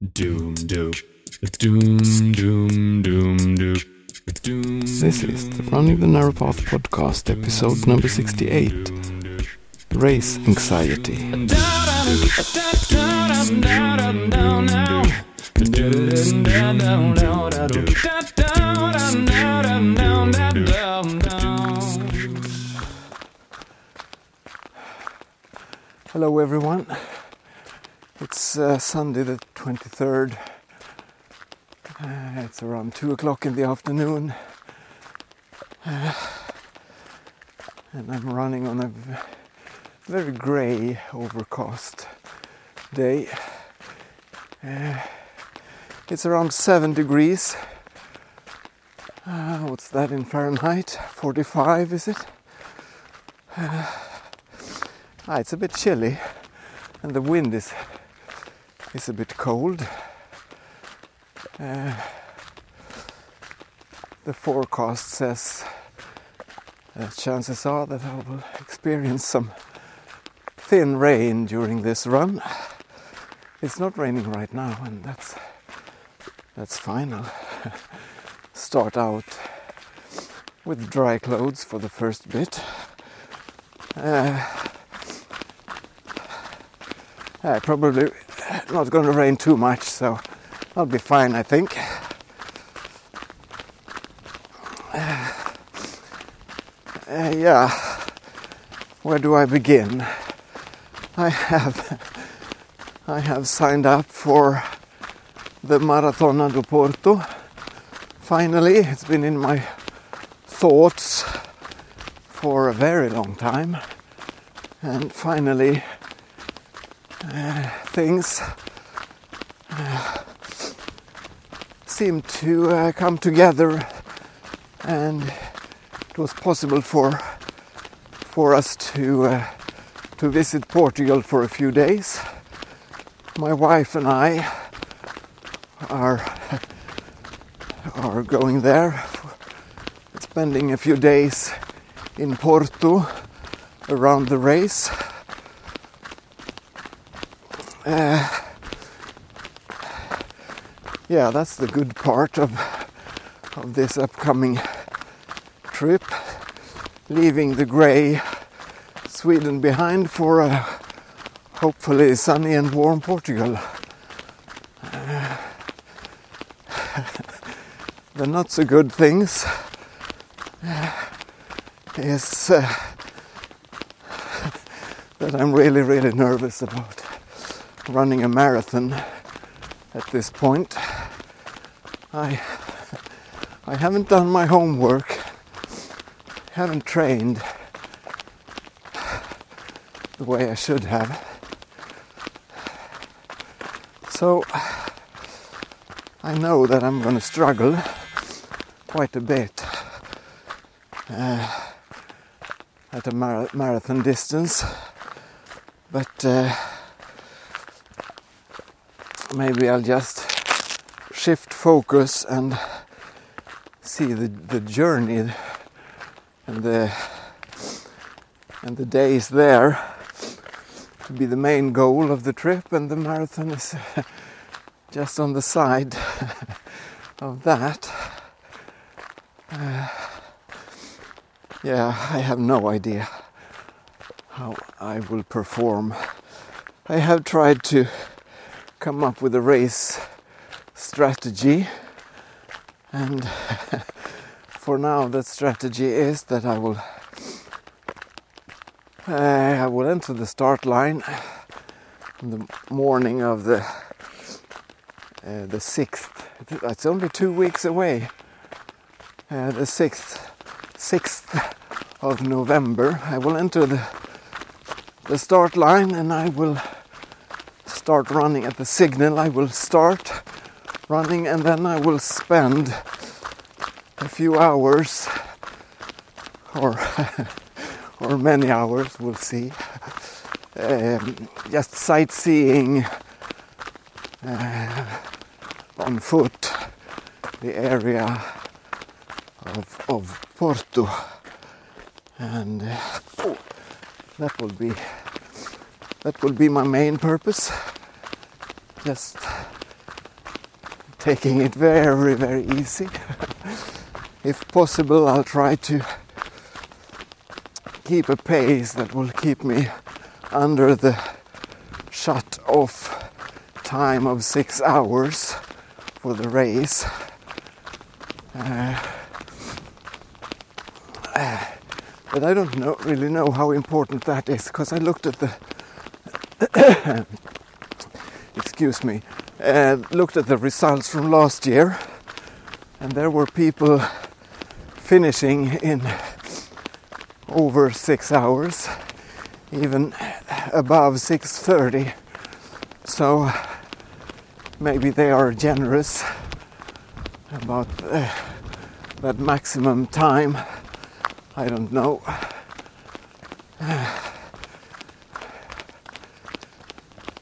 Doom doom. Doom doom doom doom. Doom. This is the Running the Narrow Path podcast, episode number 68 Race Anxiety. Hello, everyone. It's uh, Sunday, the 23rd. Uh, it's around 2 o'clock in the afternoon. Uh, and I'm running on a very grey, overcast day. Uh, it's around 7 degrees. Uh, what's that in Fahrenheit? 45 is it? Uh, ah, it's a bit chilly and the wind is is a bit cold. Uh, the forecast says uh, chances are that I will experience some thin rain during this run. It's not raining right now, and that's that's fine. I'll start out with dry clothes for the first bit. Uh, uh, probably not going to rain too much, so I'll be fine, I think. Uh, yeah, where do I begin? I have I have signed up for the Maratona do Porto. Finally, it's been in my thoughts for a very long time, and finally things uh, seem to uh, come together and it was possible for for us to uh, to visit Portugal for a few days. My wife and I are are going there, spending a few days in Porto around the race. Uh, yeah, that's the good part of of this upcoming trip, leaving the grey Sweden behind for a hopefully sunny and warm Portugal. Uh, the not so good things uh, is uh, that I'm really, really nervous about running a marathon at this point. I I haven't done my homework, haven't trained the way I should have. So I know that I'm going to struggle quite a bit uh, at a mar- marathon distance, but uh, maybe I'll just shift focus and see the, the journey and the and the days there to be the main goal of the trip and the marathon is just on the side of that. Uh, yeah I have no idea how I will perform. I have tried to come up with a race strategy and for now that strategy is that I will uh, I will enter the start line in the morning of the uh, the sixth. It's only two weeks away. Uh, the sixth sixth of November. I will enter the the start line and I will start running at the signal. I will start running and then I will spend a few hours or or many hours we'll see um, just sightseeing uh, on foot the area of, of Porto and uh, oh, that will be that will be my main purpose just taking it very, very easy. if possible, I'll try to keep a pace that will keep me under the shut off time of six hours for the race. Uh, uh, but I don't know, really know how important that is because I looked at the excuse me uh, looked at the results from last year and there were people finishing in over six hours even above 6.30 so maybe they are generous about uh, that maximum time. I don't know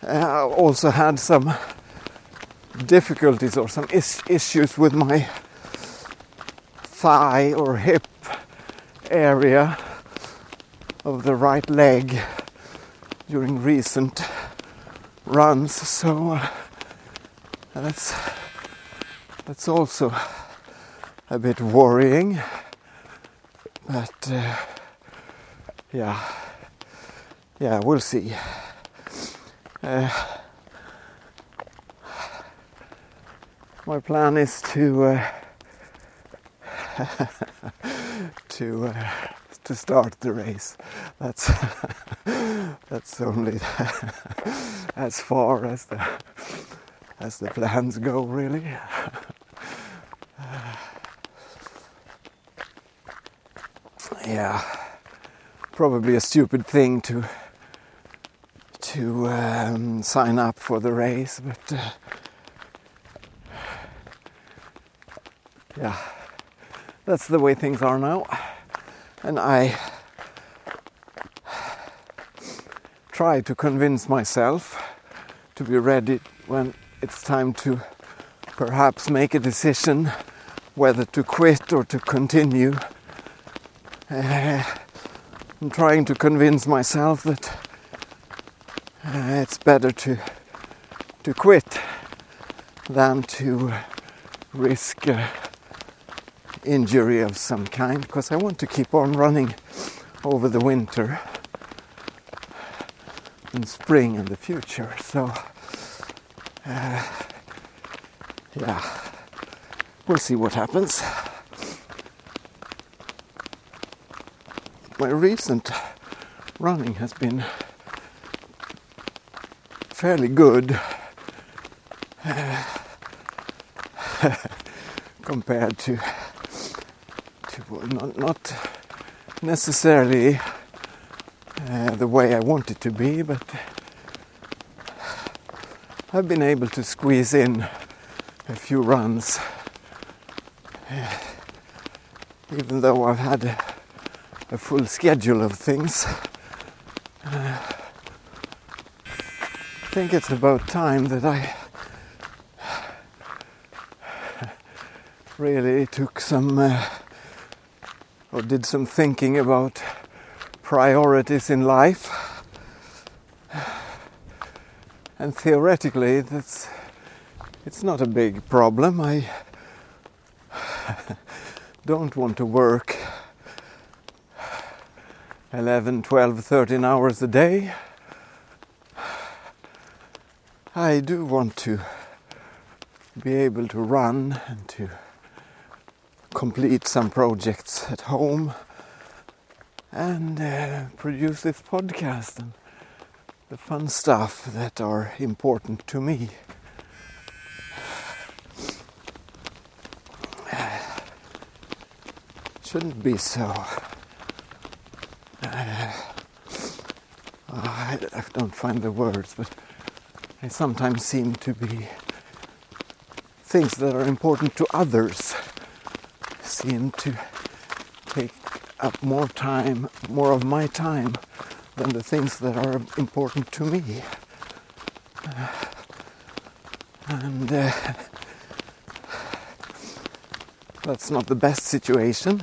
I also had some difficulties or some is- issues with my thigh or hip area of the right leg during recent runs. So uh, that's that's also a bit worrying. But uh, yeah. Yeah we'll see. Uh, my plan is to uh, to uh, to start the race. That's that's only as far as the as the plans go, really. yeah, probably a stupid thing to to um, sign up for the race, but uh, yeah, that's the way things are now. And I try to convince myself to be ready when it's time to perhaps make a decision whether to quit or to continue. Uh, I'm trying to convince myself that uh, it's better to to quit than to risk uh, injury of some kind because I want to keep on running over the winter and spring in the future. So, uh, yeah, we'll see what happens. My recent running has been fairly good uh, compared to not, not necessarily uh, the way I want it to be, but I've been able to squeeze in a few runs, uh, even though I've had a, a full schedule of things. Uh, I think it's about time that I really took some uh, or did some thinking about priorities in life. And theoretically, that's it's not a big problem. I don't want to work 11, 12, 13 hours a day. I do want to be able to run and to complete some projects at home and uh, produce this podcast and the fun stuff that are important to me. Shouldn't be so. Uh, I, I don't find the words, but they sometimes seem to be things that are important to others seem to take up more time, more of my time than the things that are important to me. Uh, and uh, that's not the best situation.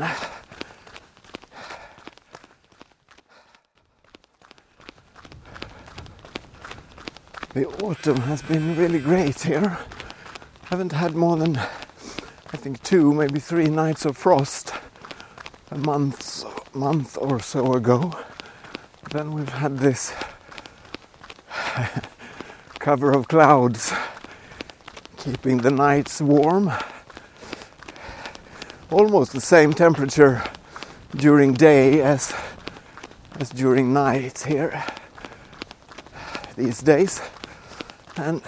The autumn has been really great here. haven't had more than I think two, maybe three nights of frost a month month or so ago. Then we've had this cover of clouds keeping the nights warm. Almost the same temperature during day as as during night here these days and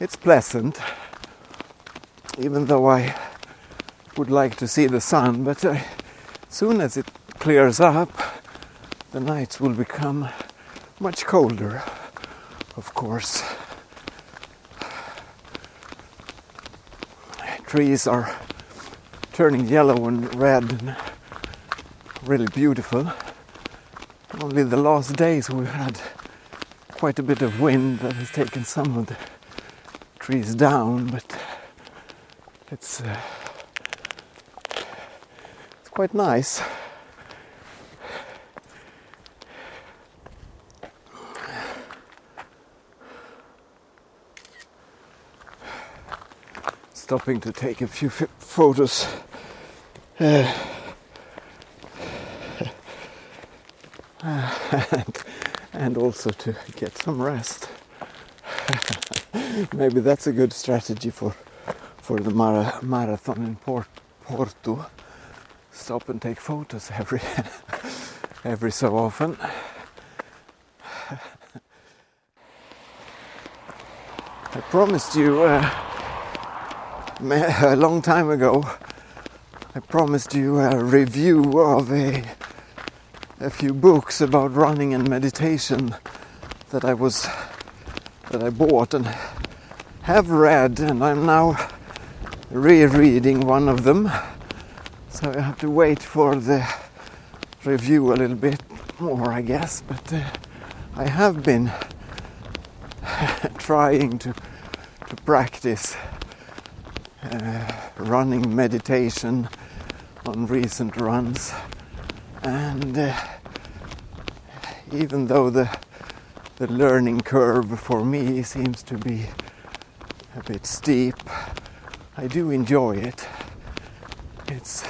it's pleasant even though I would like to see the sun but uh, soon as it clears up the nights will become much colder of course trees are turning yellow and red and really beautiful. Only the last days we've had quite a bit of wind that has taken some of the trees down, but it's uh, it's quite nice. Stopping to take a few photos. Uh, and, and also to get some rest. Maybe that's a good strategy for for the mara- marathon in Port- Porto. Stop and take photos every every so often. I promised you uh, a long time ago. I promised you a review of a a few books about running and meditation that I was that I bought and have read and I'm now rereading one of them. So I have to wait for the review a little bit more I guess. But uh, I have been trying to to practice uh, running meditation on recent runs. And uh, even though the the learning curve for me seems to be a bit steep, I do enjoy it. It's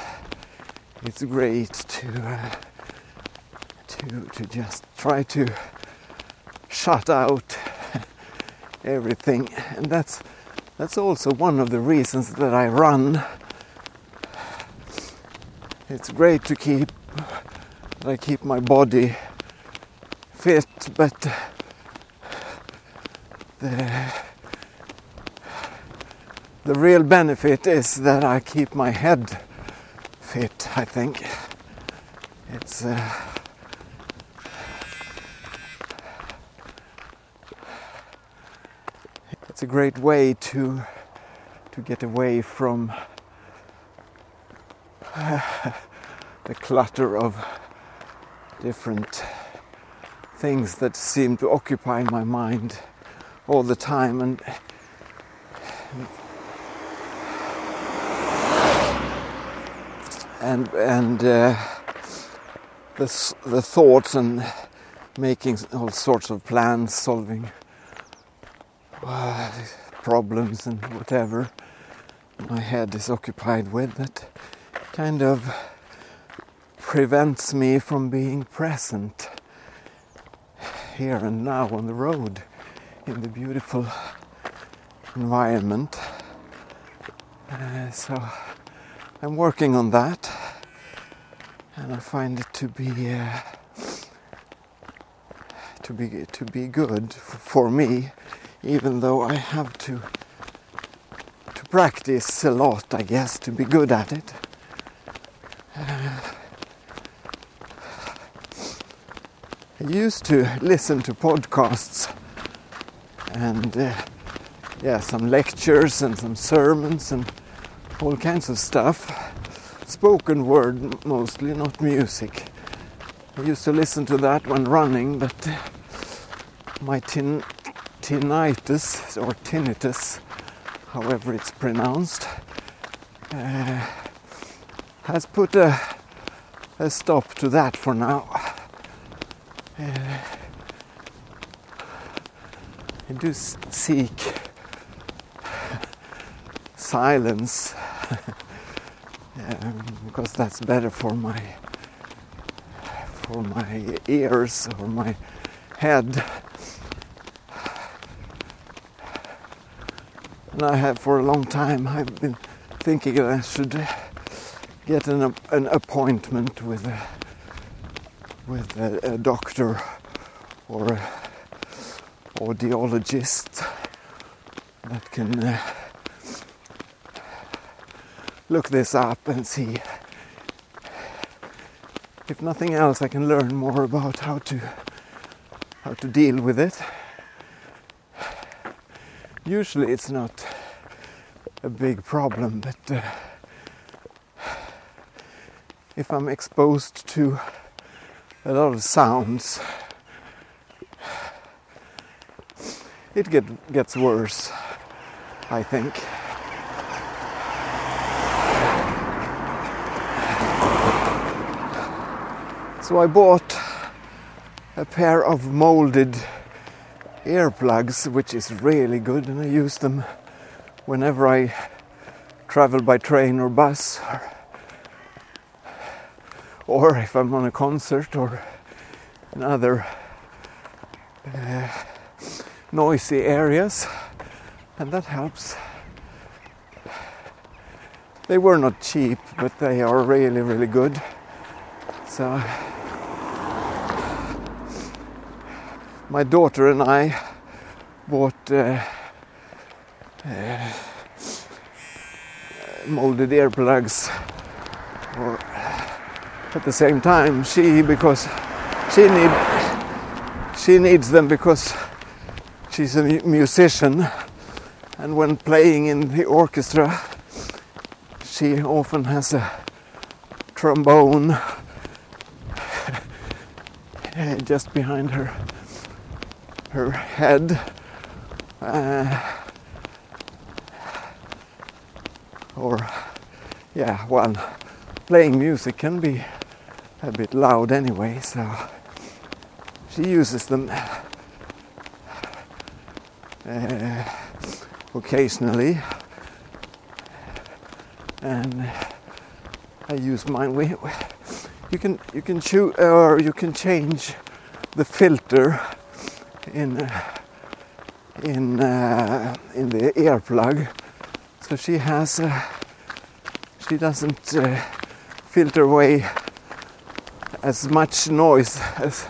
it's great to uh, to to just try to shut out everything, and that's that's also one of the reasons that I run. It's great to keep I keep my body fit, but the the real benefit is that I keep my head fit. I think it's. Uh, it's a great way to to get away from uh, the clutter of different things that seem to occupy my mind all the time and and and uh, the the thoughts and making all sorts of plans, solving uh, problems and whatever my head is occupied with that kind of prevents me from being present here and now on the road in the beautiful environment. Uh, so I'm working on that and I find it to be uh, to be to be good for me even though I have to to practice a lot I guess to be good at it. Uh, I used to listen to podcasts and uh, yeah, some lectures and some sermons and all kinds of stuff. Spoken word mostly, not music. I used to listen to that when running, but uh, my tin- tinnitus or tinnitus, however it's pronounced, uh, has put a, a stop to that for now. Uh, I do seek silence um, because that's better for my for my ears or my head. And I have for a long time I've been thinking that I should get an, an appointment with a, with a, a doctor or a audiologist that can uh, look this up and see. If nothing else I can learn more about how to how to deal with it. Usually it's not a big problem but uh, if I'm exposed to a lot of sounds it get, gets worse I think So I bought a pair of molded earplugs, which is really good, and I use them whenever I travel by train or bus, or, or if I'm on a concert or in other uh, noisy areas, and that helps. They were not cheap, but they are really, really good. So my daughter and I bought uh, uh, molded earplugs or at the same time she because she need she needs them because she's a musician. And when playing in the orchestra she often has a trombone just behind her her head. Uh, or, yeah, well, playing music can be a bit loud anyway, so she uses them uh, occasionally, and I use mine. We, you can you can choose or you can change the filter in in uh, in the earplug. So she has uh, she doesn't uh, filter away as much noise as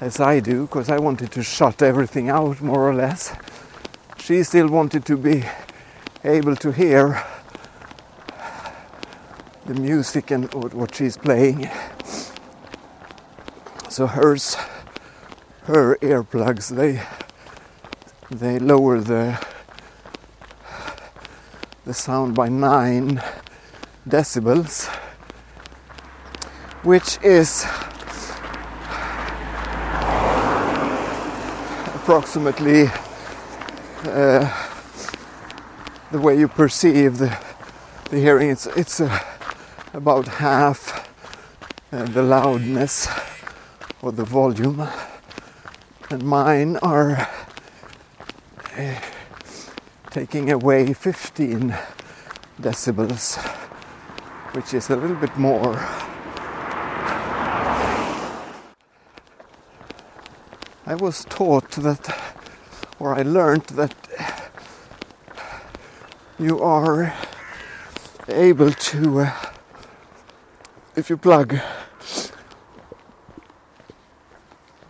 as I do because I wanted to shut everything out more or less. She still wanted to be able to hear the music and what she's playing. So hers her earplugs they they lower the the sound by 9 decibels which is approximately uh, the way you perceive the, the hearing. It's it's uh, about half uh, the loudness or the volume and mine are uh, taking away 15 decibels, which is a little bit more. I was taught that, or I learned that you are able to, uh, if you plug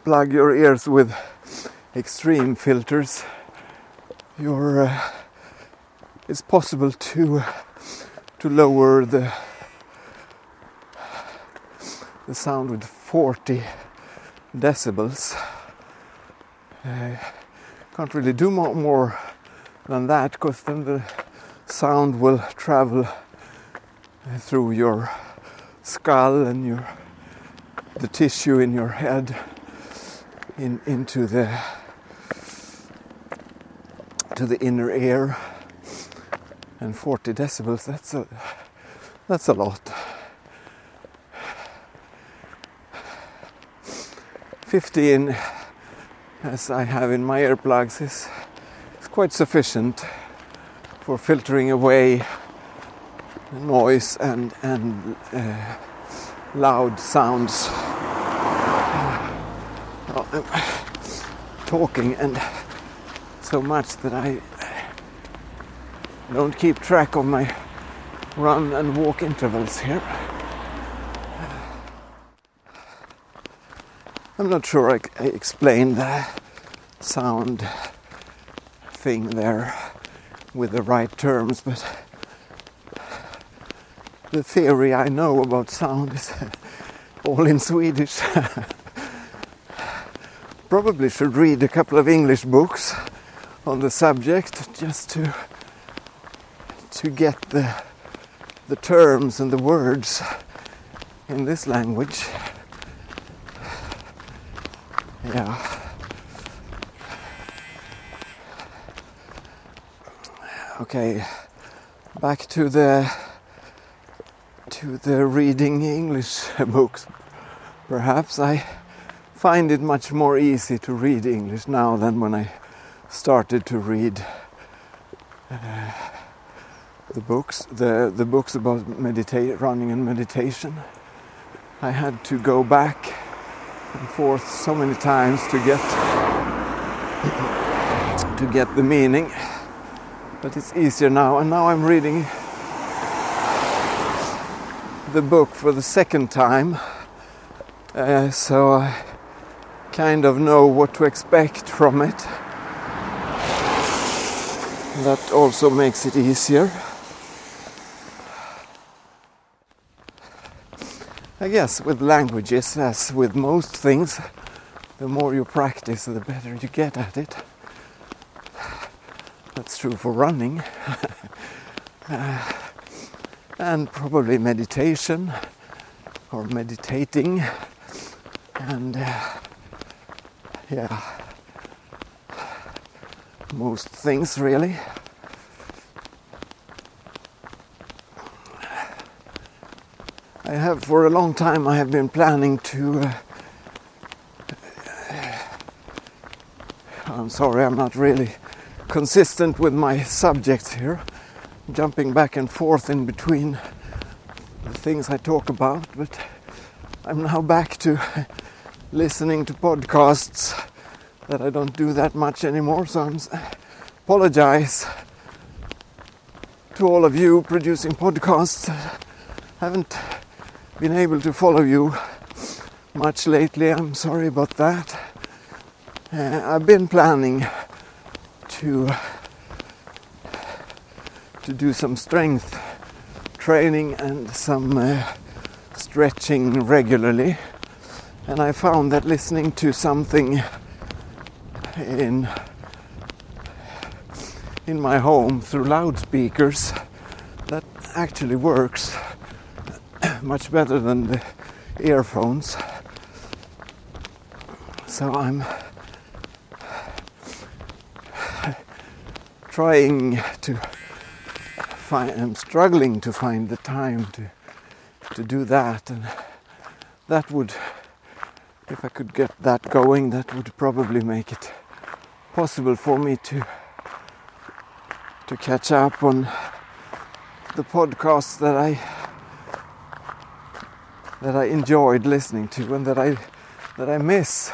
plug your ears with extreme filters, uh, it's possible to to lower the the sound with 40 decibels. Uh, can't really do more, more than that because then the sound will travel through your skull and your the tissue in your head in, into the to the inner ear and 40 decibels that's a that's a lot 15 as I have in my earplugs is, is quite sufficient for filtering away noise and and uh, loud sounds. I'm talking and so much that I don't keep track of my run and walk intervals here. I'm not sure I, I explained the sound thing there with the right terms, but the theory I know about sound is all in Swedish. Probably should read a couple of English books on the subject just to to get the the terms and the words in this language. Yeah. Okay, back to the to the reading English books. Perhaps I find it much more easy to read English now than when I started to read uh, the books, the the books about meditate, running and meditation. I had to go back and forth so many times to get to get the meaning but it's easier now and now I'm reading the book for the second time uh, so I kind of know what to expect from it that also makes it easier I guess with languages, as with most things, the more you practice, the better you get at it. That's true for running. uh, and probably meditation or meditating. And uh, yeah, most things really. I have for a long time I have been planning to uh, I'm sorry I'm not really consistent with my subjects here jumping back and forth in between the things I talk about but I'm now back to listening to podcasts that I don't do that much anymore so I'm apologize to all of you producing podcasts haven't been able to follow you much lately. I'm sorry about that. Uh, I've been planning to to do some strength training and some uh, stretching regularly, and I found that listening to something in in my home through loudspeakers that actually works much better than the earphones. So I'm trying to find, I'm struggling to find the time to, to do that. And that would, if I could get that going, that would probably make it possible for me to to catch up on the podcasts that I that I enjoyed listening to and that I that I miss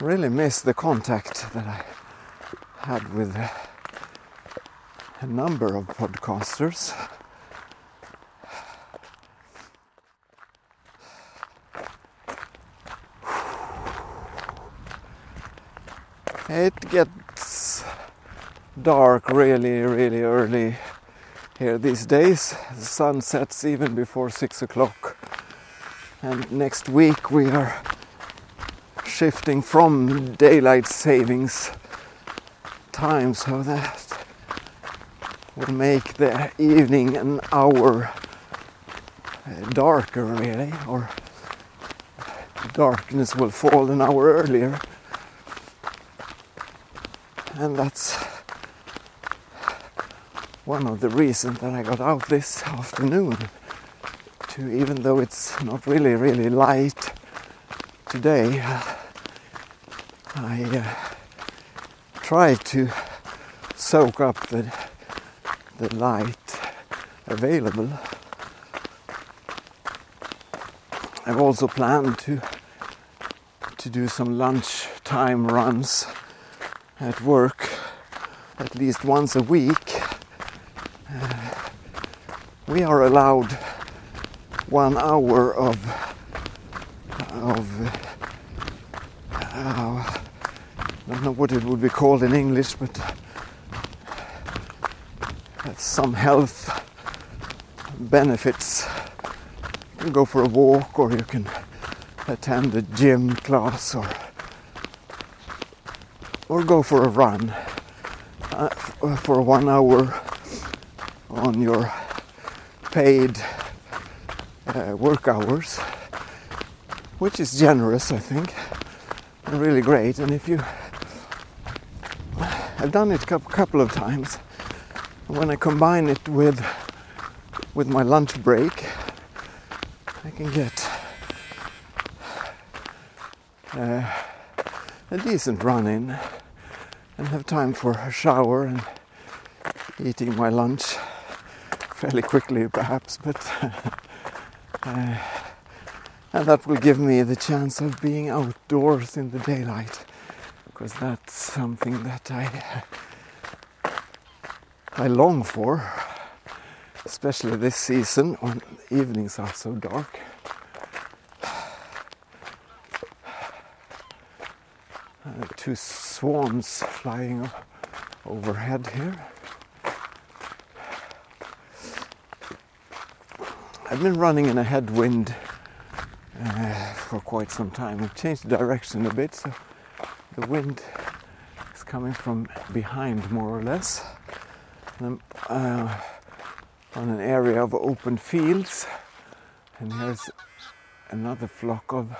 really miss the contact that I had with a number of podcasters. It gets dark really, really early here these days. The sun sets even before six o'clock. And next week we are shifting from daylight savings time so that will make the evening an hour darker really or darkness will fall an hour earlier and that's one of the reasons that I got out this afternoon to even though it's not really really light today I uh, try to soak up the the light available. I've also planned to to do some lunchtime runs at work at least once a week. Uh, we are allowed one hour of of uh, I don't know what it would be called in English, but that's some health benefits. You can go for a walk, or you can attend a gym class, or or go for a run uh, for one hour on your paid uh, work hours, which is generous, I think, and really great. And if you, I've done it a couple of times. When I combine it with with my lunch break, I can get uh, a decent run in and have time for a shower and eating my lunch fairly quickly, perhaps, but uh, and that will give me the chance of being outdoors in the daylight because that's something that I I long for, especially this season when evenings are so dark. Uh, two swans flying overhead here. I've been running in a headwind uh, for quite some time. I've changed direction a bit, so the wind is coming from behind more or less. And I'm uh, on an area of open fields, and here's another flock of,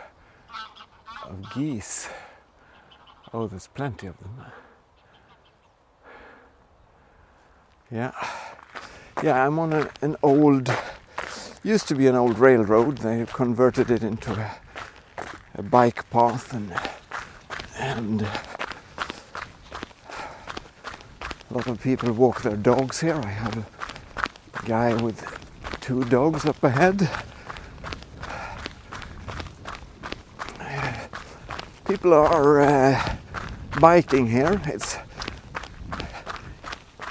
of geese. Oh, there's plenty of them. Yeah. Yeah, I'm on a, an old, used to be an old railroad. They converted it into a, a bike path and, and a lot of people walk their dogs here. I have a guy with two dogs up ahead. People are uh, biking here. It's it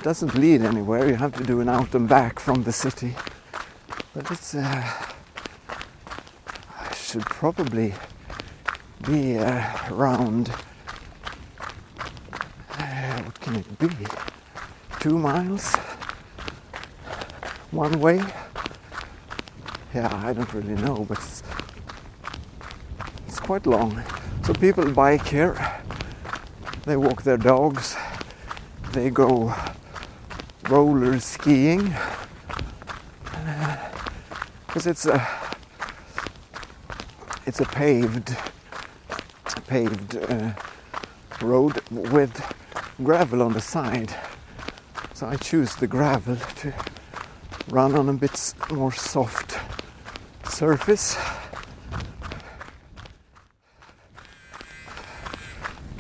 doesn't lead anywhere. You have to do an out and back from the city. But it's uh, I should probably be uh, around. Uh, what can it be? Two miles one way. Yeah, I don't really know, but it's, it's quite long. So people bike here they walk their dogs, they go roller skiing because it's a it's a paved paved uh, road with gravel on the side. So I choose the gravel to run on a bit more soft surface.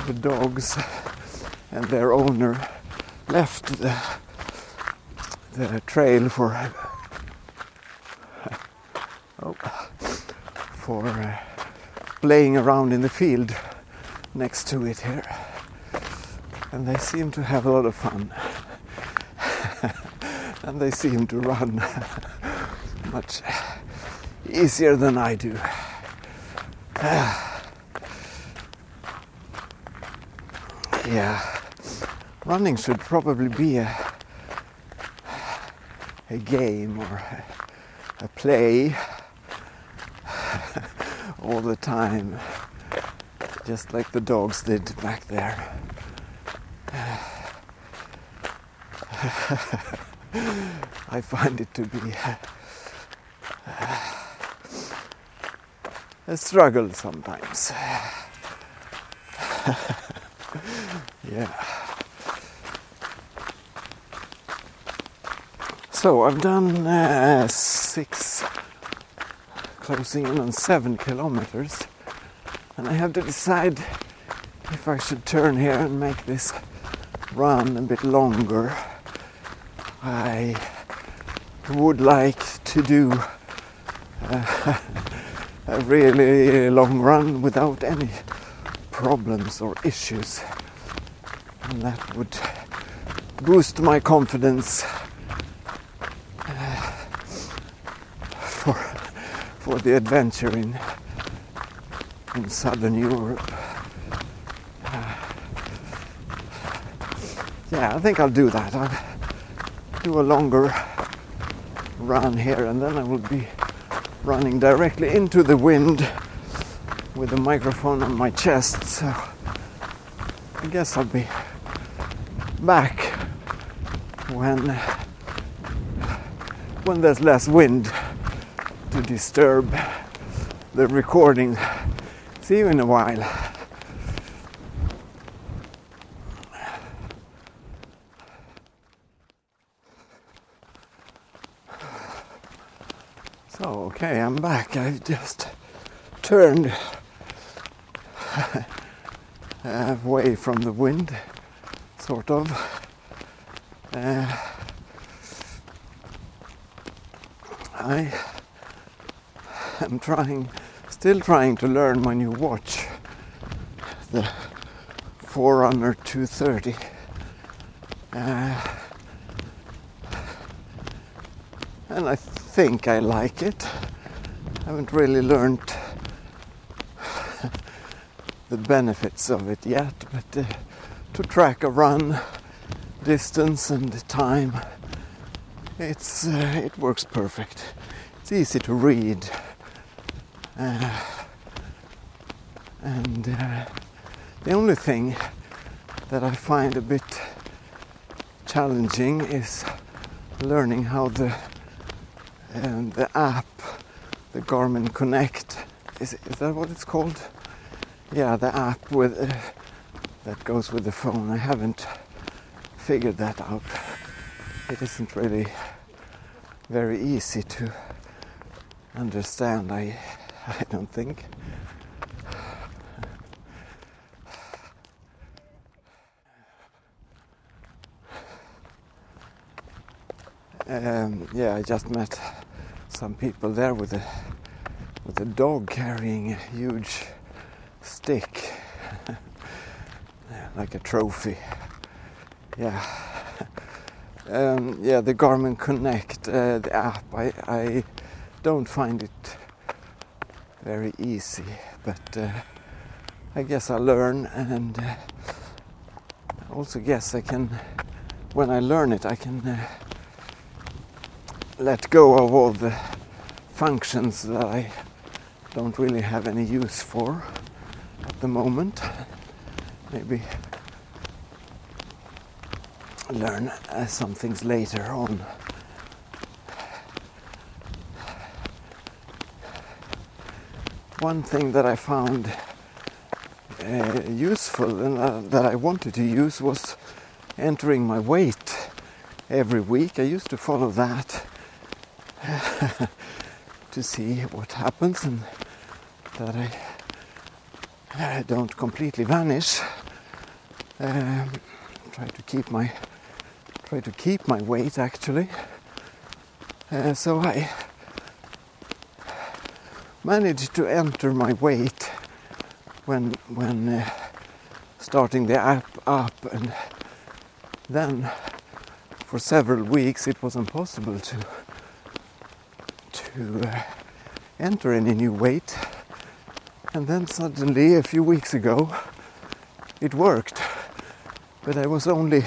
The dogs and their owner left the, the trail for oh, for uh, playing around in the field next to it here. And they seem to have a lot of fun. And they seem to run much easier than I do. yeah, running should probably be a a game or a, a play all the time, just like the dogs did back there. I find it to be a struggle sometimes. yeah. So I've done uh, six, closing in on seven kilometers, and I have to decide if I should turn here and make this run a bit longer I would like to do uh, a really long run without any problems or issues. And that would boost my confidence uh, for, for the adventure in, in southern Europe. Uh, yeah, I think I'll do that. I'll do a longer run here and then I will be running directly into the wind with the microphone on my chest. So I guess I'll be back when when there's less wind to disturb the recording. See you in a while. So, okay, I'm back. I just turned away from the wind, sort of. Uh, I am trying, still trying to learn my new watch, the Forerunner 230. Uh, and I think I like it. I haven't really learned the benefits of it yet, but uh, to track a run, distance and time, it's uh, it works perfect. It's easy to read, uh, and uh, the only thing that I find a bit challenging is learning how the and the app, the Garmin Connect, is, is that what it's called? Yeah, the app with uh, that goes with the phone. I haven't figured that out. It isn't really very easy to understand. I I don't think. Um, yeah, I just met some people there with a with a dog carrying a huge stick, like a trophy. Yeah, um, yeah. The Garmin Connect, uh, the app. I I don't find it very easy, but uh, I guess I learn, and uh, also guess I can. When I learn it, I can uh, let go of all the functions that I don't really have any use for at the moment. Maybe learn uh, some things later on. One thing that I found uh, useful and uh, that I wanted to use was entering my weight every week. I used to follow that to see what happens and that I, I don't completely vanish. Um, try to keep my try to keep my weight actually. Uh, so I managed to enter my weight when when uh, starting the app up and then for several weeks it was impossible to to uh, enter any new weight. And then suddenly, a few weeks ago, it worked. But I was only,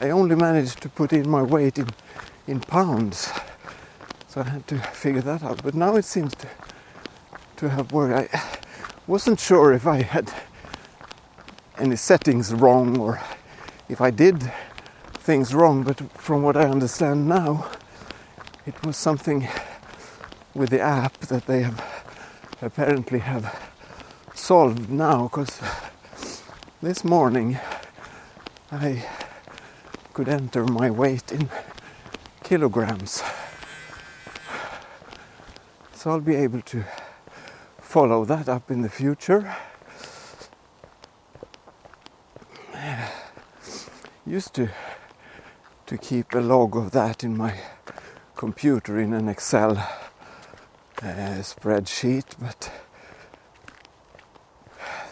I only managed to put in my weight in, in pounds. So I had to figure that out. But now it seems to, to have worked. I wasn't sure if I had any settings wrong or if I did things wrong, but from what I understand now, it was something with the app that they have apparently have solved now because this morning I could enter my weight in kilograms. So I'll be able to follow that up in the future. Used to to keep a log of that in my computer in an Excel uh, spreadsheet, but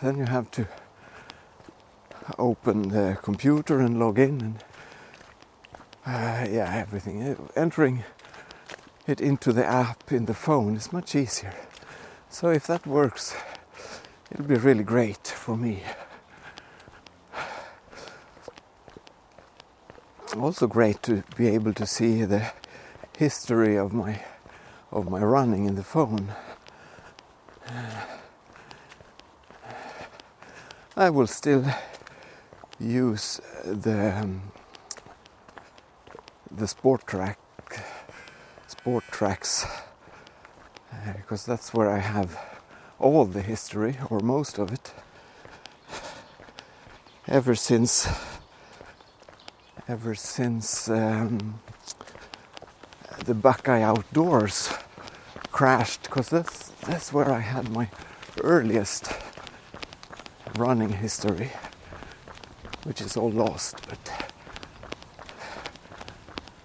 then you have to open the computer and log in and uh, yeah, everything. Uh, Entering it into the app in the phone is much easier. So if that works, it'll be really great for me. Also great to be able to see the history of my of my running in the phone. I will still use the um, the sport track sport tracks uh, because that's where I have all the history or most of it ever since ever since um, the Buckeye Outdoors crashed because that's that's where I had my earliest running history which is all lost but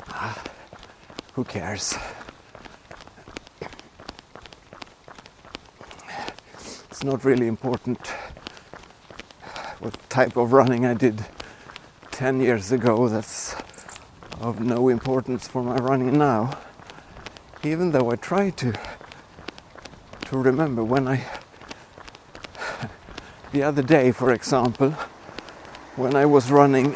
ah, who cares? It's not really important what type of running I did 10 years ago. That's of no importance for my running now. Even though I try to to remember when I the other day for example when I was running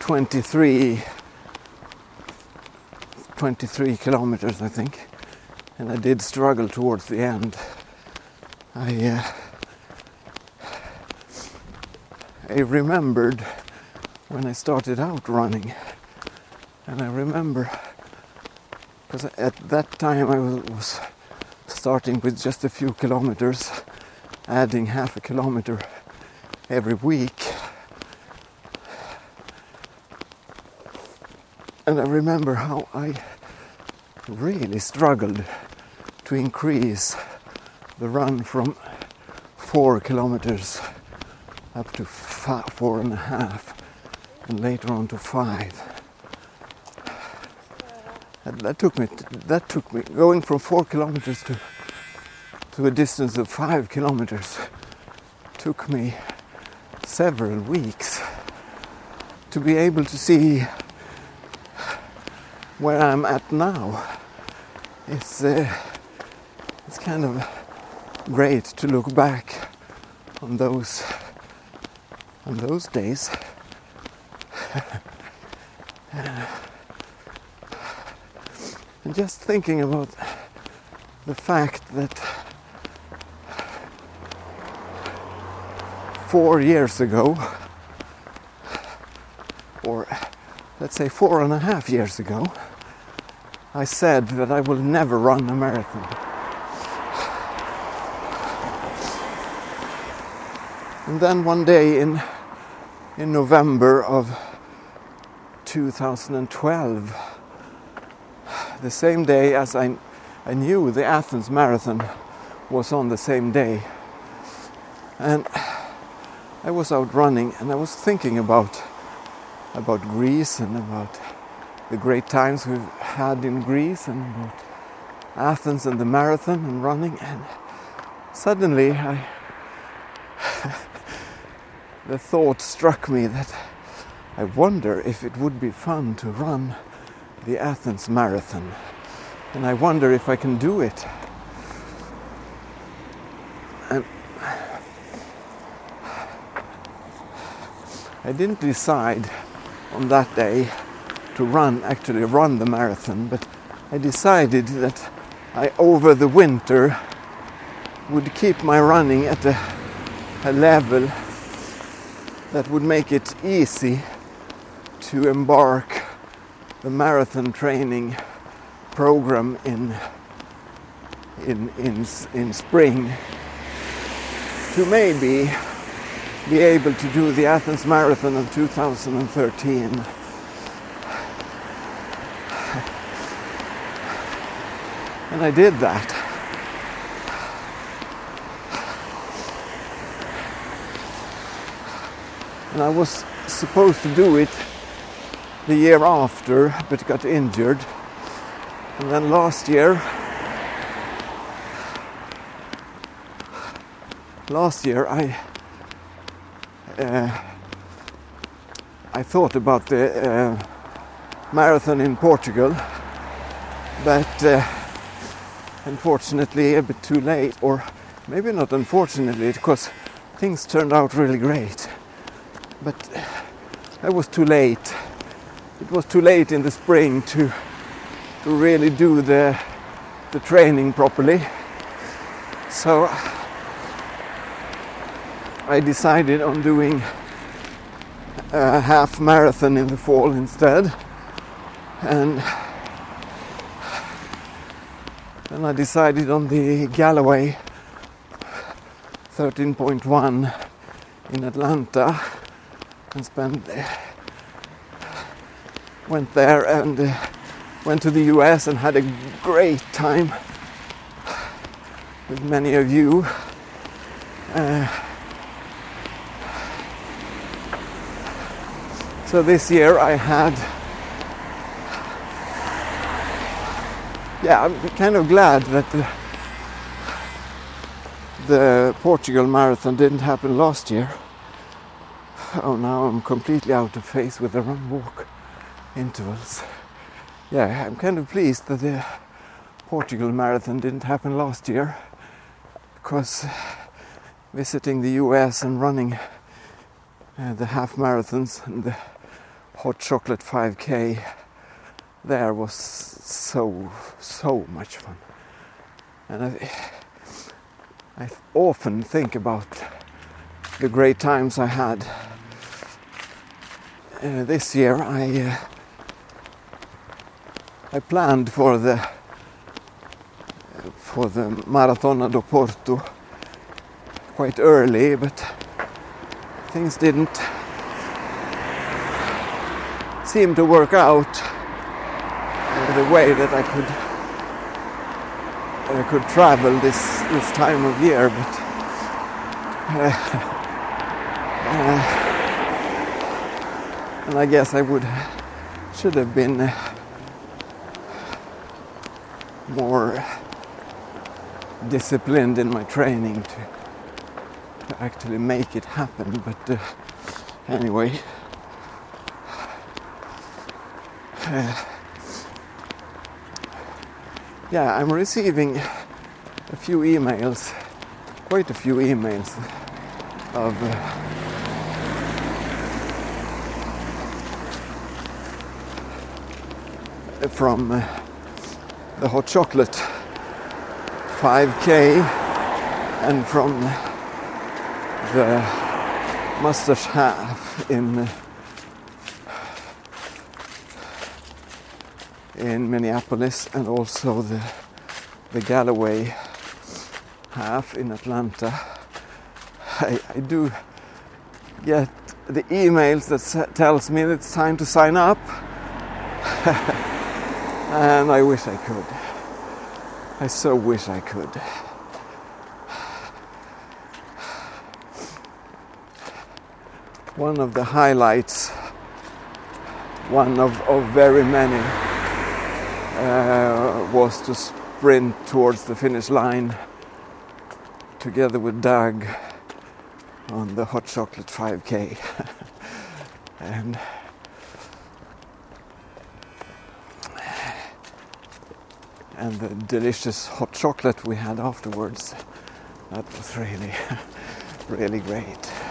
23 23 kilometers I think and I did struggle towards the end. I uh, I remembered when I started out running, and I remember because at that time I was, was starting with just a few kilometers, adding half a kilometer every week. And I remember how I really struggled to increase the run from four kilometers up to five, four and a half, and later on to five. And that took me. That took me going from four kilometers to to a distance of five kilometers. Took me several weeks to be able to see where I'm at now. It's uh, it's kind of great to look back on those on those days. and just thinking about the fact that four years ago, or let's say four and a half years ago, I said that I will never run a marathon. And then one day in in November of 2012, the same day as I, I knew the Athens Marathon was on the same day. And I was out running and I was thinking about about Greece and about the great times we've had in Greece and about Athens and the marathon and running and suddenly I the thought struck me that I wonder if it would be fun to run the Athens Marathon. And I wonder if I can do it. I didn't decide on that day to run, actually run the marathon, but I decided that I, over the winter, would keep my running at a, a level that would make it easy to embark the marathon training program in in in in spring to maybe be able to do the Athens Marathon of 2013. And I did that. and I was supposed to do it the year after, but got injured. And then last year, last year I I thought about the uh, marathon in Portugal, but uh, unfortunately a bit too late, or maybe not unfortunately, because things turned out really great. But I was too late. It was too late in the spring to to really do the the training properly. So I decided on doing a half marathon in the fall instead. And then I decided on the Galloway 13.1 in Atlanta and spent went there and uh, went to the US and had a great time with many of you. Uh, so this year I had yeah, I'm kind of glad that the, the Portugal marathon didn't happen last year. Oh, now I'm completely out of phase with the run walk intervals. Yeah, I'm kind of pleased that the Portugal marathon didn't happen last year because visiting the US and running uh, the half marathons and the hot chocolate 5k there was so so much fun. And I, I often think about the great times I had. Uh, this year I uh, I planned for the for the Maratona do Porto quite early but things didn't seem to work out the way that I could I could travel this this time of year, but uh, uh, and I guess I would should have been uh, more disciplined in my training to, to actually make it happen. But uh, anyway. Uh, yeah, I'm receiving a few emails, quite a few emails of uh, from uh, the hot chocolate 5k and from the mustache half in in Minneapolis and also the, the Galloway half in Atlanta. I, I do get the emails that tells me it's time to sign up and I wish I could. I so wish I could. One of the highlights, one of, of very many uh, was to sprint towards the finish line together with Doug on the hot chocolate 5k. and and the delicious hot chocolate we had afterwards. That was really, really great.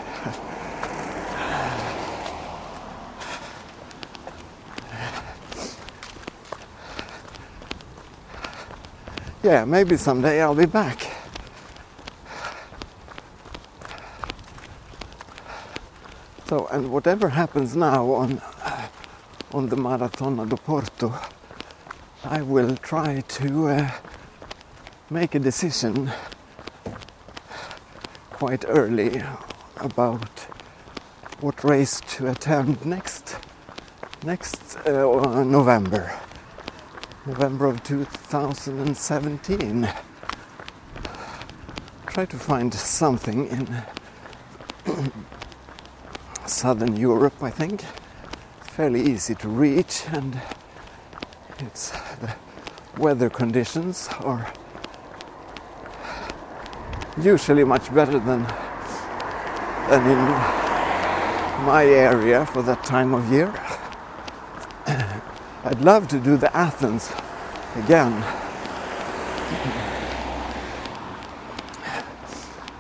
Yeah, maybe someday I'll be back. So, and whatever happens now on uh, on the Maratona do Porto, I will try to uh, make a decision quite early about what race to attend next next uh, November. November of 2017. Try to find something in southern Europe, I think. Fairly easy to reach, and it's the weather conditions are usually much better than than in my area for that time of year. I'd love to do the Athens again.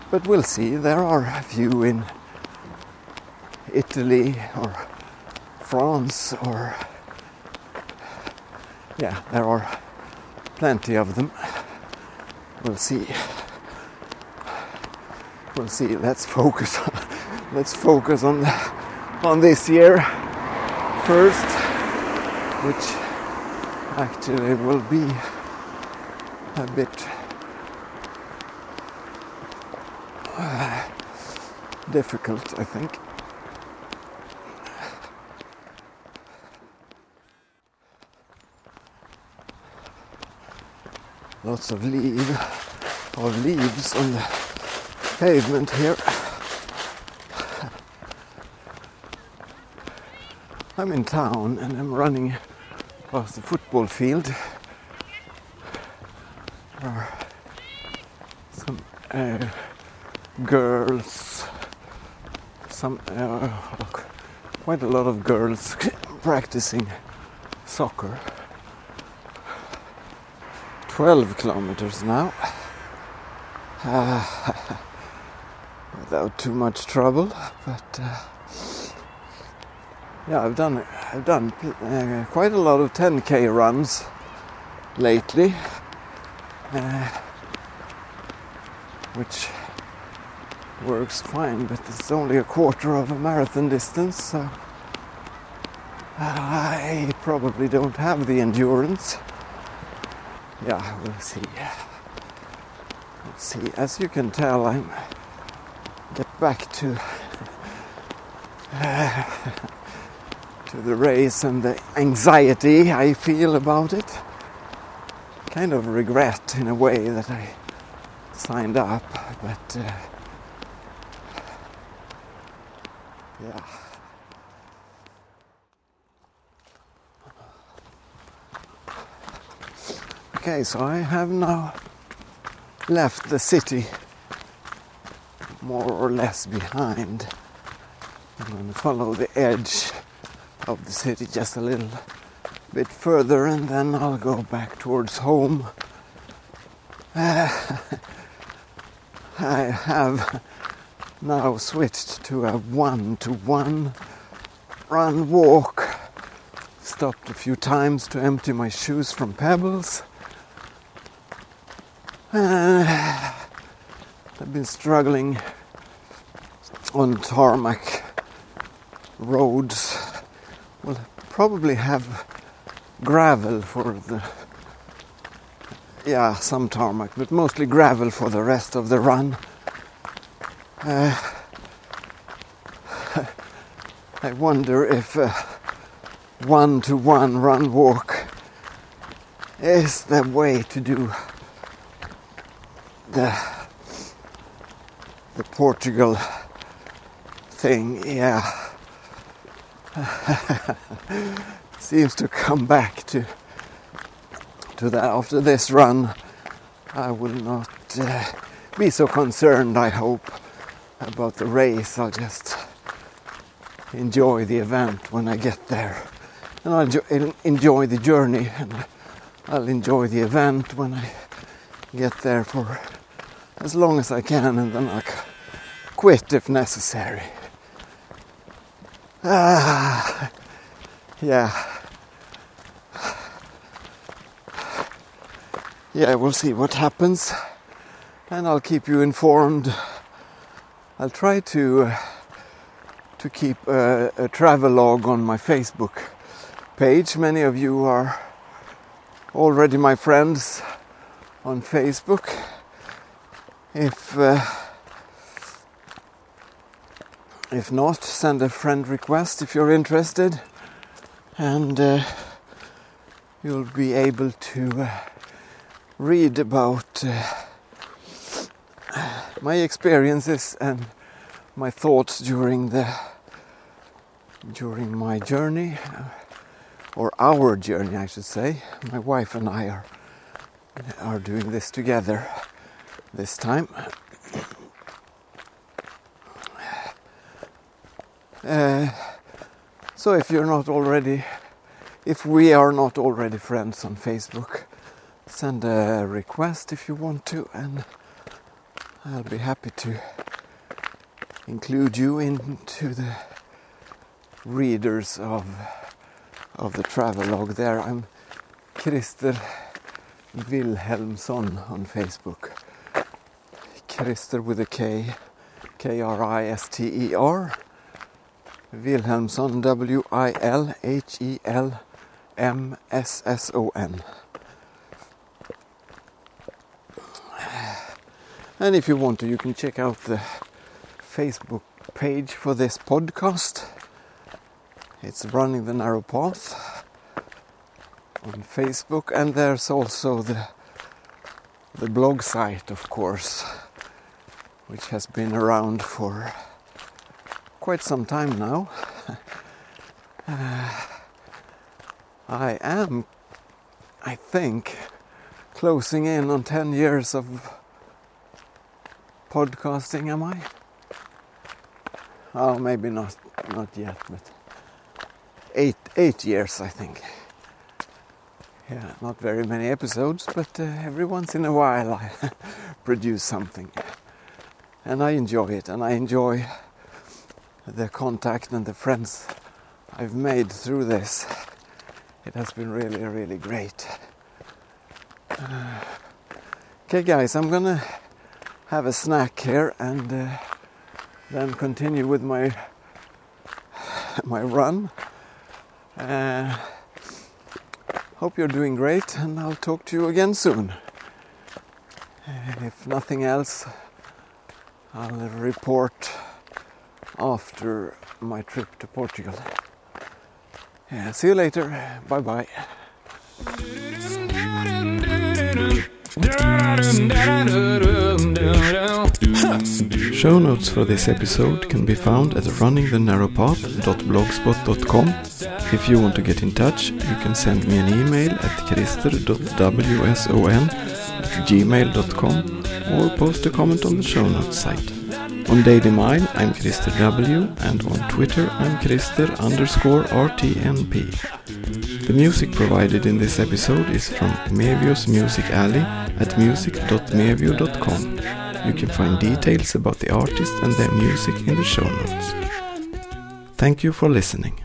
But we'll see. There are a few in Italy or France or yeah, there are plenty of them. We'll see. We'll see. Let's focus. Let's focus on on this year first, which actually will be a bit uh, difficult, I think. Lots of leaf or leaves on the pavement here. I'm in town and I'm running past the football field. Are some uh, girls, some uh, quite a lot of girls practicing soccer. 12 kilometers now uh, without too much trouble but uh, yeah I've done I've done uh, quite a lot of 10k runs lately uh, which works fine but it's only a quarter of a marathon distance so I probably don't have the endurance yeah, we'll see. Let's see. As you can tell, I'm get back to to the race and the anxiety I feel about it. Kind of regret in a way that I signed up, but uh, yeah. Okay, so I have now left the city more or less behind. I'm going to follow the edge of the city just a little bit further and then I'll go back towards home. Uh, I have now switched to a one to one run walk. Stopped a few times to empty my shoes from pebbles uh, I've been struggling on tarmac roads. Will probably have gravel for the yeah some tarmac, but mostly gravel for the rest of the run. Uh, I wonder if one to one run walk is the way to do the the Portugal thing, yeah, seems to come back to to that. After this run, I will not uh, be so concerned. I hope about the race. I'll just enjoy the event when I get there, and I'll enjoy the journey, and I'll enjoy the event when I get there for as long as I can and then I'll quit if necessary. Ah, yeah. Yeah, we'll see what happens and I'll keep you informed. I'll try to uh, to keep a, a travel log on my Facebook page. Many of you are already my friends on Facebook if uh, if not send a friend request if you're interested and uh, you'll be able to uh, read about uh, my experiences and my thoughts during the during my journey, uh, or our journey, I should say. My wife and I are are doing this together this time. Uh, so if you're not already, if we are not already friends on Facebook, send a request if you want to, and I'll be happy to include you into the readers of of the travelogue there. I'm Krister Wilhelmsson on Facebook. Krister with a K, K R I S T E R. Wilhelmsson, W I L H E L M S S O N. And if you want to, you can check out the Facebook page for this podcast. It's Running the Narrow Path on Facebook, and there's also the the blog site, of course, which has been around for quite some time now. Uh, I am, I think, closing in on 10 years of podcasting, am I? Oh, maybe not, not yet, but eight, eight years, I think. Yeah, not very many episodes, but uh, every once in a while I produce something. And I enjoy it, and I enjoy the contact and the friends I've made through this. It has been really, really great. Uh, okay, guys, I'm gonna have a snack here and uh, then continue with my my run. Uh, hope you're doing great, and I'll talk to you again soon. If nothing else, I'll report after my trip to Portugal. Yeah, see you later. Bye bye. Show notes for this episode can be found at runningthenarrowpath.blogspot.com. If you want to get in touch, you can send me an email at krister.wson at gmail.com or post a comment on the show notes site. On Daily Mile, I'm Krister W, and on Twitter, I'm Krister underscore RTNP. The music provided in this episode is from Mevio's Music Alley at music.mevio.com. You can find details about the artist and their music in the show notes. Thank you for listening.